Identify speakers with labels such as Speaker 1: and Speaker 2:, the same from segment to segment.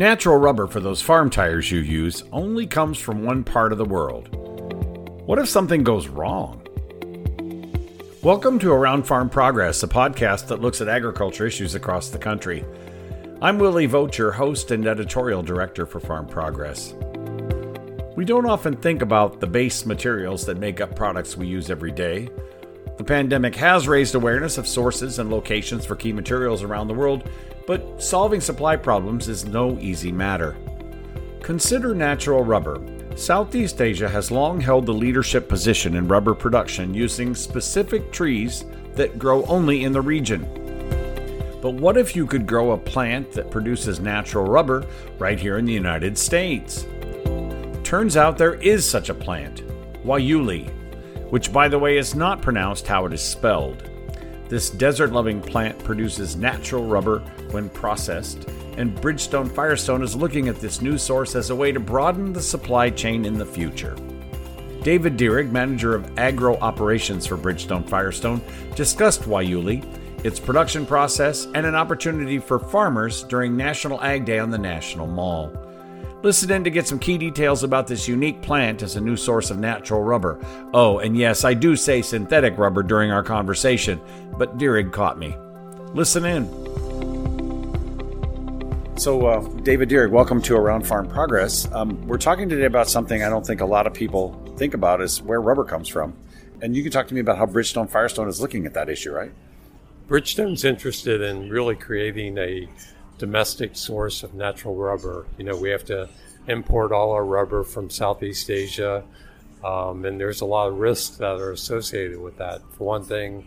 Speaker 1: Natural rubber for those farm tires you use only comes from one part of the world. What if something goes wrong? Welcome to Around Farm Progress, a podcast that looks at agriculture issues across the country. I'm Willie Vogt, host and editorial director for Farm Progress. We don't often think about the base materials that make up products we use every day. The pandemic has raised awareness of sources and locations for key materials around the world, but solving supply problems is no easy matter. Consider natural rubber. Southeast Asia has long held the leadership position in rubber production using specific trees that grow only in the region. But what if you could grow a plant that produces natural rubber right here in the United States? Turns out there is such a plant, Guayule, which by the way is not pronounced how it is spelled. This desert loving plant produces natural rubber when processed, and Bridgestone Firestone is looking at this new source as a way to broaden the supply chain in the future. David Dierig, manager of agro operations for Bridgestone Firestone, discussed Guayule, its production process, and an opportunity for farmers during National Ag Day on the National Mall. Listen in to get some key details about this unique plant as a new source of natural rubber. Oh, and yes, I do say synthetic rubber during our conversation, but Dierig caught me. Listen in. So, uh, David Dierig, welcome to Around Farm Progress. Um, we're talking today about something I don't think a lot of people think about is where rubber comes from. And you can talk to me about how Bridgestone Firestone is looking at that issue, right?
Speaker 2: Bridgestone's interested in really creating a domestic source of natural rubber. You know, we have to import all our rubber from Southeast Asia, um, and there's a lot of risks that are associated with that. For one thing,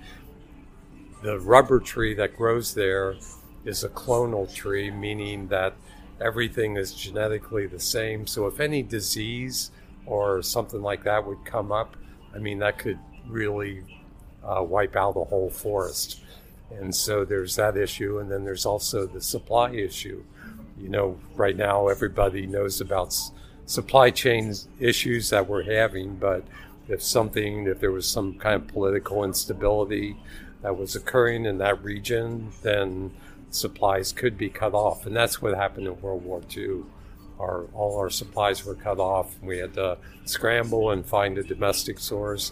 Speaker 2: the rubber tree that grows there is a clonal tree, meaning that everything is genetically the same. So if any disease or something like that would come up, I mean, that could really uh, wipe out a whole forest. And so there's that issue. And then there's also the supply issue. You know, right now everybody knows about s- supply chain issues that we're having, but if something, if there was some kind of political instability that was occurring in that region, then supplies could be cut off. And that's what happened in World War II. Our, all our supplies were cut off. We had to scramble and find a domestic source.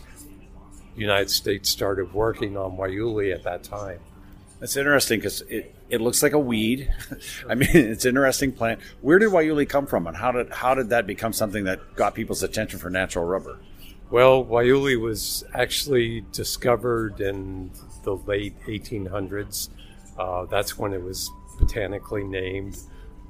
Speaker 2: The United States started working on Guayule at that time.
Speaker 1: That's interesting because it, it looks like a weed. I mean, it's an interesting plant. Where did Guayule come from, and how did how did that become something that got people's attention for natural rubber?
Speaker 2: Well, Guayule was actually discovered in the late 1800s. Uh, that's when it was botanically named,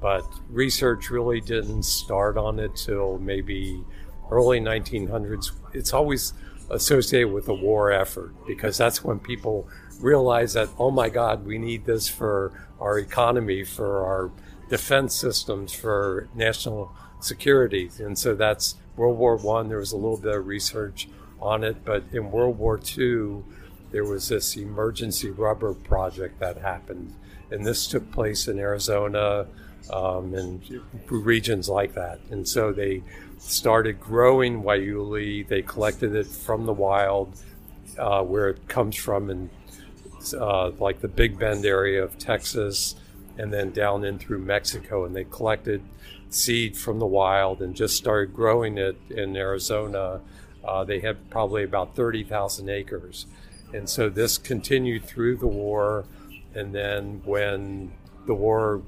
Speaker 2: but research really didn't start on it till maybe early 1900s. It's always associated with the war effort because that's when people realize that oh my god we need this for our economy for our defense systems for national security. And so that's world war one. There was a little bit of research on it but in world war two there was this emergency rubber project that happened. And this took place in arizona um, and regions like that. And so they started growing Guayule. They collected it from the wild, uh, where it comes from, in uh, like the Big Bend area of Texas, and then down in through Mexico. And they collected seed from the wild and just started growing it in Arizona. Uh, they had probably about 30,000 acres. And so this continued through the war. And then when the war,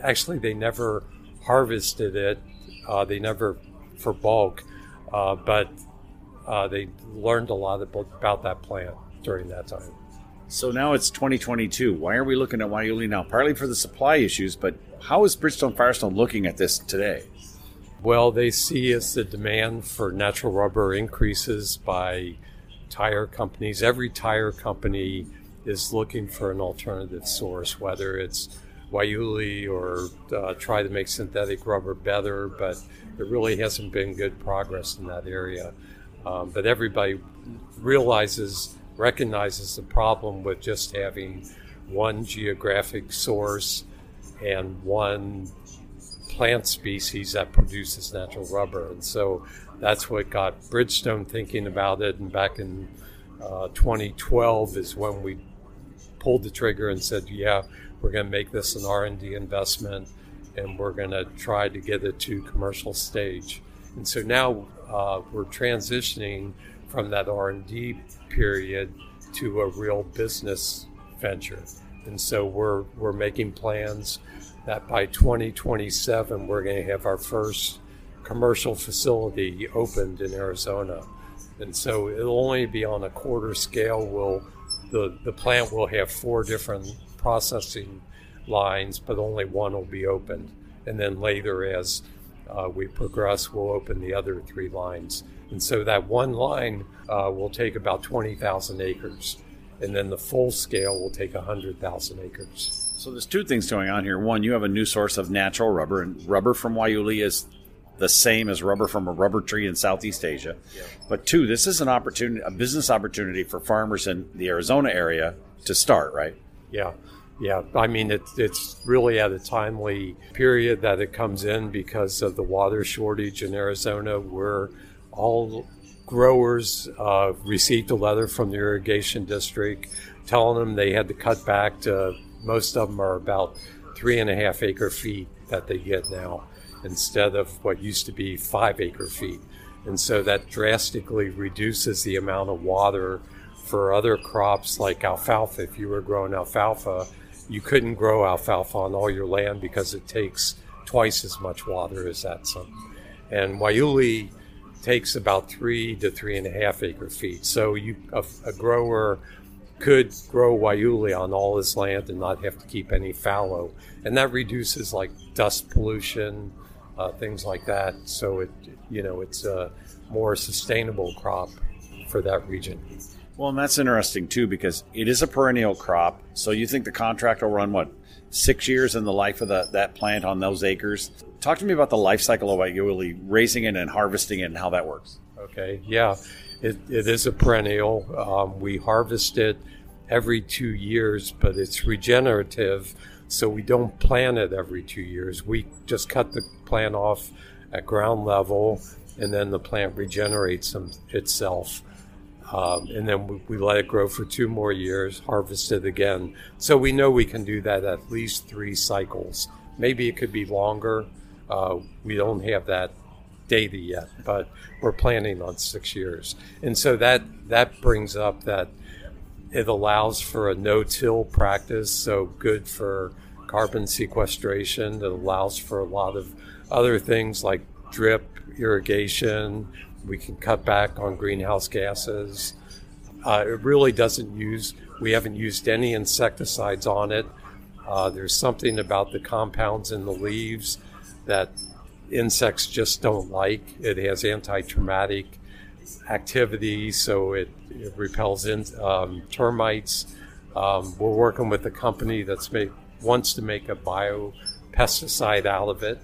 Speaker 2: actually, they never harvested it. Uh, they never for bulk, uh, but uh, they learned a lot about that plant during that time.
Speaker 1: So now it's 2022. Why are we looking at Guayule now? Partly for the supply issues, but how is Bridgestone Firestone looking at this today?
Speaker 2: Well, they see as the demand for natural rubber increases by tire companies. Every tire company is looking for an alternative source, whether it's Guayule or uh, try to make synthetic rubber better, but there really hasn't been good progress in that area. Um, but everybody realizes, recognizes the problem with just having one geographic source and one plant species that produces natural rubber. And so that's what got Bridgestone thinking about it. And back in uh, 2012 is when we pulled the trigger and said, yeah, we're going to make this an R&D investment and we're going to try to get it to commercial stage. And so now uh, we're transitioning from that R&D period to a real business venture. And so we're we're making plans that by 2027 we're going to have our first commercial facility opened in Arizona. And so it'll only be on a quarter scale. We'll the, the plant will have four different processing lines, but only one will be opened. And then later, as uh, we progress, we'll open the other three lines. And so that one line uh, will take about 20,000 acres. And then the full scale will take 100,000 acres.
Speaker 1: So there's two things going on here. One, you have a new source of natural rubber, and rubber from Guayule is the same as rubber from a rubber tree in Southeast Asia. Yeah. But two, this is an opportunity, a business opportunity for farmers in the Arizona area to start, right?
Speaker 2: Yeah. Yeah, I mean, it, it's really at a timely period that it comes in because of the water shortage in Arizona, where all growers uh, received a letter from the irrigation district telling them they had to cut back to most of them are about three and a half acre feet that they get now instead of what used to be five acre feet. And so that drastically reduces the amount of water for other crops like alfalfa. If you were growing alfalfa, you couldn't grow alfalfa on all your land because it takes twice as much water as that. So, and Guayule takes about three to three and a half acre feet. So you a, a grower could grow Guayule on all his land and not have to keep any fallow, and that reduces like dust pollution, uh, things like that. So it you know it's a more sustainable crop for that region.
Speaker 1: Well, and that's interesting too because it is a perennial crop. So you think the contract will run what six years in the life of the, that plant on those acres? Talk to me about the life cycle of Guayule, raising it and harvesting it, and how that works.
Speaker 2: Okay, yeah, it, it is a perennial. Um, we harvest it every two years, but it's regenerative, so we don't plant it every two years. We just cut the plant off at ground level, and then the plant regenerates itself. Um, and then we, we, let it grow for two more years, harvest it again. So we know we can do that at least three cycles. Maybe it could be longer. Uh, we don't have that data yet, but we're planning on six years. And so that that brings up that it allows for a no-till practice, so good for carbon sequestration. It allows for a lot of other things like drip irrigation, we can cut back on greenhouse gases. Uh, it really doesn't use, we haven't used any insecticides on it. Uh, there's something about the compounds in the leaves that insects just don't like. It has anti traumatic activity, so it, it repels in, um, termites. Um, we're working with a company that's wants to make a biopesticide out of it.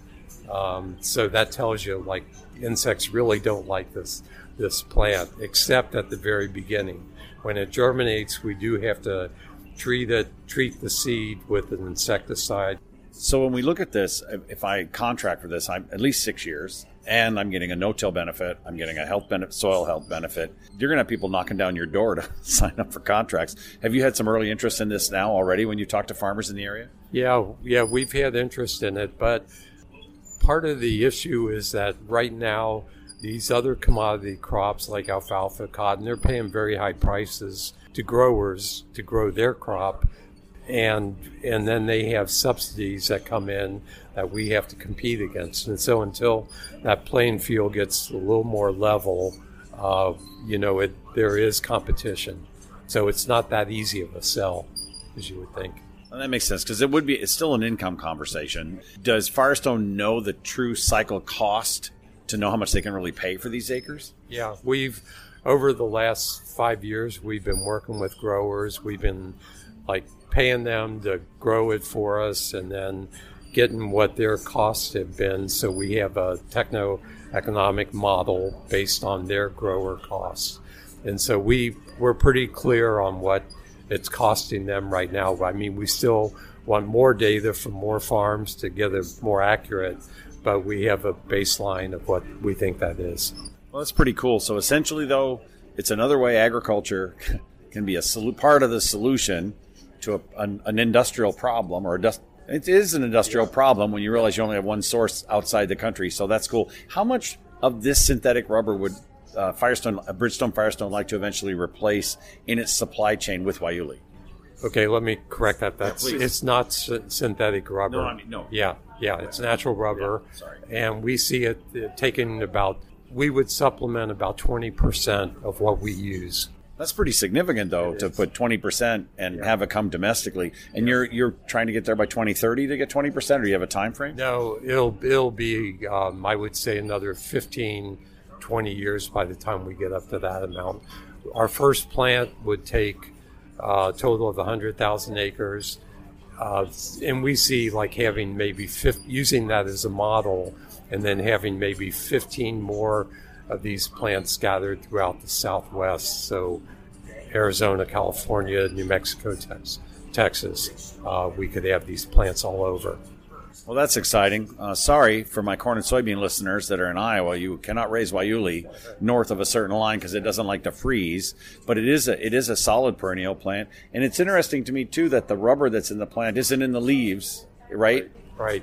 Speaker 2: Um, so that tells you like insects really don't like this this plant, except at the very beginning. When it germinates, we do have to treat it, treat the seed with an insecticide.
Speaker 1: So when we look at this, if I contract for this, I'm at least six years, and I'm getting a no-till benefit. I'm getting a health benefit, soil health benefit. You're going to have people knocking down your door to sign up for contracts. Have you had some early interest in this now already when you talk to farmers in the area?
Speaker 2: Yeah, yeah, we've had interest in it, but part of the issue is that right now, these other commodity crops like alfalfa, cotton, they're paying very high prices to growers to grow their crop. And, and then they have subsidies that come in that we have to compete against. And so until that playing field gets a little more level, uh, you know, it, there is competition. So it's not that easy of a sell as you would think.
Speaker 1: Well, that makes sense because it would be it's still an income conversation. Does Firestone know the true cycle cost to know how much they can really pay for these acres?
Speaker 2: Yeah, we've over the last five years we've been working with growers. We've been like paying them to grow it for us, and then getting what their costs have been. So we have a techno economic model based on their grower costs, and so we we're pretty clear on what it's costing them right now. I mean, we still want more data from more farms to get it more accurate, but we have a baseline of what we think that is.
Speaker 1: Well, that's pretty cool. So essentially, though, it's another way agriculture can be a sol- part of the solution to a, an, an, industrial problem or a, It is an industrial problem when you realize you only have one source outside the country. So that's cool. How much of this synthetic rubber would uh, Firestone, uh, Bridgestone Firestone, like to eventually replace in its supply chain with Guayule?
Speaker 2: Okay, let me correct that. That's
Speaker 1: Yeah,
Speaker 2: it's not sy- synthetic rubber.
Speaker 1: No, I mean, no.
Speaker 2: Yeah, yeah, it's natural rubber,
Speaker 1: Yeah, sorry.
Speaker 2: and we see it uh, taking about. We would supplement about twenty percent of what we use.
Speaker 1: That's pretty significant, though, to put twenty percent and have it come domestically. And you're you're trying to get there by twenty thirty to get twenty percent, or do you have a time frame?
Speaker 2: No, it'll it'll be um, I would say another 15, 20 years by the time we get up to that amount. Our first plant would take uh, a total of hundred thousand acres, uh, and we see like having maybe 50, using that as a model, and then having maybe fifteen more of these plants scattered throughout the Southwest. So Arizona, California, New Mexico, Tex- Texas, uh, we could have these plants all over.
Speaker 1: Well, that's exciting. Uh, sorry for my corn and soybean listeners that are in Iowa. You cannot raise Guayule north of a certain line because it doesn't like to freeze. But it is a it is a solid perennial plant, and it's interesting to me too that the rubber that's in the plant isn't in the leaves, right?
Speaker 2: Right.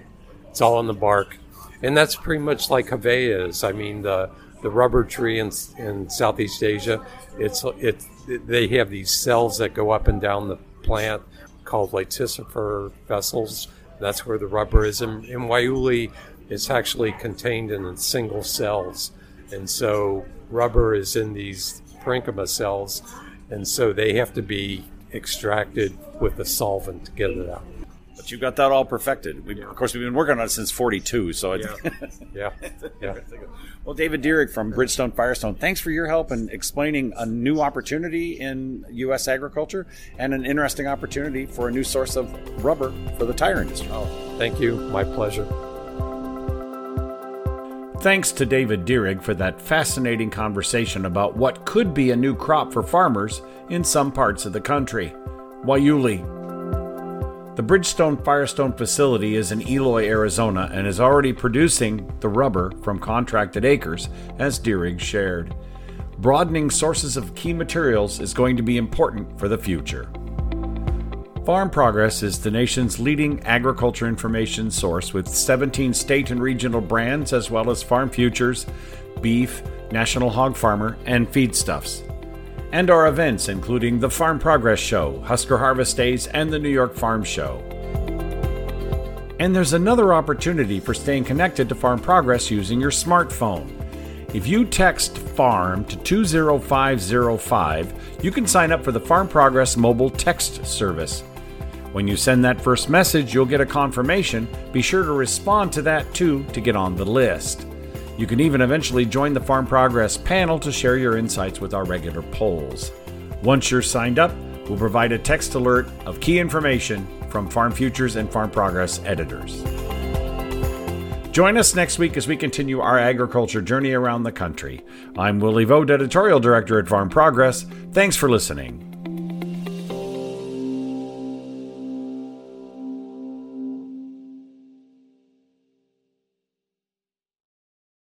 Speaker 2: It's all on the bark. And that's pretty much like Hevea is. I mean, the, the rubber tree in, in Southeast Asia, it's, it, they have these cells that go up and down the plant called laticifer vessels. That's where the rubber is. In, in Guayule, it's actually contained in single cells. And so rubber is in these parenchyma cells. And so they have to be extracted with a solvent to get it out.
Speaker 1: But you got that all perfected. We, Of course, we've been working on it since '42. So, it,
Speaker 2: Yeah. Yeah.
Speaker 1: well, David Dierig from Bridgestone Firestone, thanks for your help in explaining a new opportunity in U.S. agriculture and an interesting opportunity for a new source of rubber for the tire industry.
Speaker 2: Oh, thank you. My pleasure.
Speaker 1: Thanks to David Dierig for that fascinating conversation about what could be a new crop for farmers in some parts of the country. Guayule. The Bridgestone Firestone facility is in Eloy, Arizona, and is already producing the rubber from contracted acres, as Dierig shared. Broadening sources of key materials is going to be important for the future. Farm Progress is the nation's leading agriculture information source with 17 state and regional brands, as well as farm futures, beef, National Hog Farmer, and feedstuffs. And our events, including the Farm Progress Show, Husker Harvest Days, and the New York Farm Show. And there's another opportunity for staying connected to Farm Progress using your smartphone. If you text FARM to 20505, you can sign up for the Farm Progress mobile text service. When you send that first message, you'll get a confirmation. Be sure to respond to that too to get on the list. You can even eventually join the Farm Progress panel to share your insights with our regular polls. Once you're signed up, we'll provide a text alert of key information from Farm Futures and Farm Progress editors. Join us next week as we continue our agriculture journey around the country. I'm Willie Vogt, Editorial Director at Farm Progress. Thanks for listening.